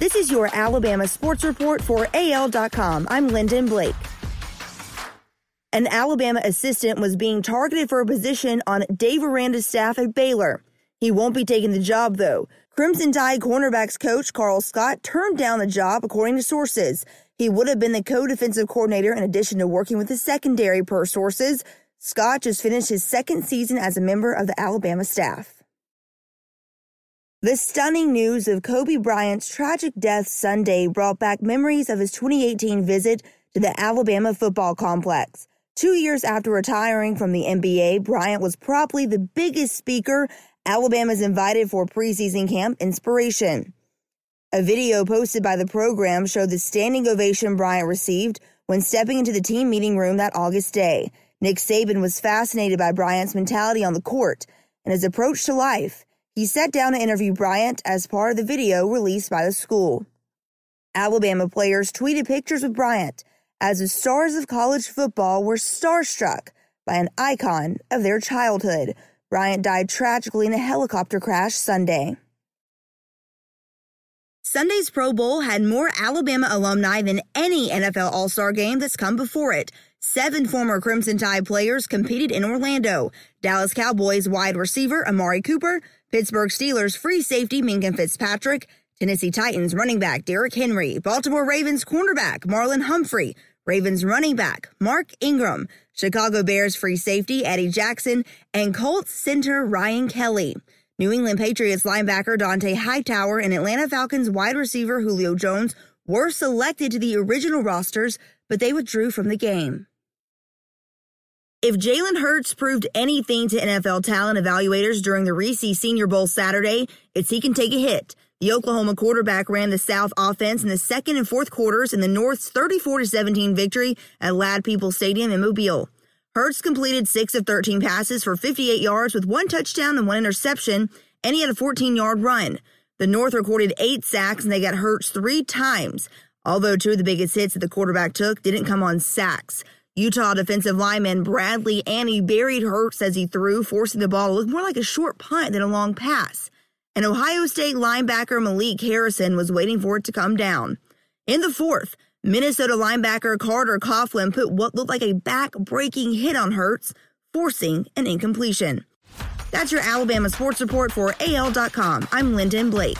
This is your Alabama Sports Report for AL.com. I'm Lyndon Blake. An Alabama assistant was being targeted for a position on Dave Aranda's staff at Baylor. He won't be taking the job, though. Crimson Tide cornerbacks coach Karl Scott turned down the job, according to sources. He would have been the co defensive coordinator in addition to working with the secondary, per sources. Scott just finished his second season as a member of the Alabama staff. The stunning news of Kobe Bryant's tragic death Sunday brought back memories of his 2018 visit to the Alabama football complex. Two years after retiring from the NBA, Bryant was probably the biggest speaker Alabama's invited for preseason camp inspiration. A video posted by the program showed the standing ovation Bryant received when stepping into the team meeting room that August day. Nick Saban was fascinated by Bryant's mentality on the court and his approach to life. He sat down to interview Bryant as part of the video released by the school. Alabama players tweeted pictures of Bryant as the stars of college football were starstruck by an icon of their childhood. Bryant died tragically in a helicopter crash Sunday. Sunday's Pro Bowl had more Alabama alumni than any NFL All Star game that's come before it. Seven former Crimson Tide players competed in Orlando. Dallas Cowboys wide receiver Amari Cooper, Pittsburgh Steelers free safety Minkah Fitzpatrick, Tennessee Titans running back Derrick Henry, Baltimore Ravens cornerback Marlon Humphrey, Ravens running back Mark Ingram, Chicago Bears free safety Eddie Jackson, and Colts center Ryan Kelly. New England Patriots linebacker Dont'a Hightower and Atlanta Falcons wide receiver Julio Jones were selected to the original rosters, but they withdrew from the game. If Jalen Hurts proved anything to NFL talent evaluators during the Reese Senior Bowl Saturday, it's he can take a hit. The Oklahoma quarterback ran the South offense in the second and fourth quarters in the North's 34 17 victory at Ladd-Peebles Stadium in Mobile. Hurts completed 6 of 13 passes for 58 yards with one touchdown and one interception, and he had a 14 yard run. The North recorded eight sacks and they got Hurts three times, although two of the biggest hits that the quarterback took didn't come on sacks. Utah defensive lineman Bradlee Anae buried Hurts as he threw, forcing the ball to look more like a short punt than a long pass. And Ohio State linebacker Malik Harrison was waiting for it to come down. In the fourth, Minnesota linebacker Carter Coughlin put what looked like a back-breaking hit on Hurts, forcing an incompletion. That's your Alabama sports report for AL.com. I'm Lyndon Blake.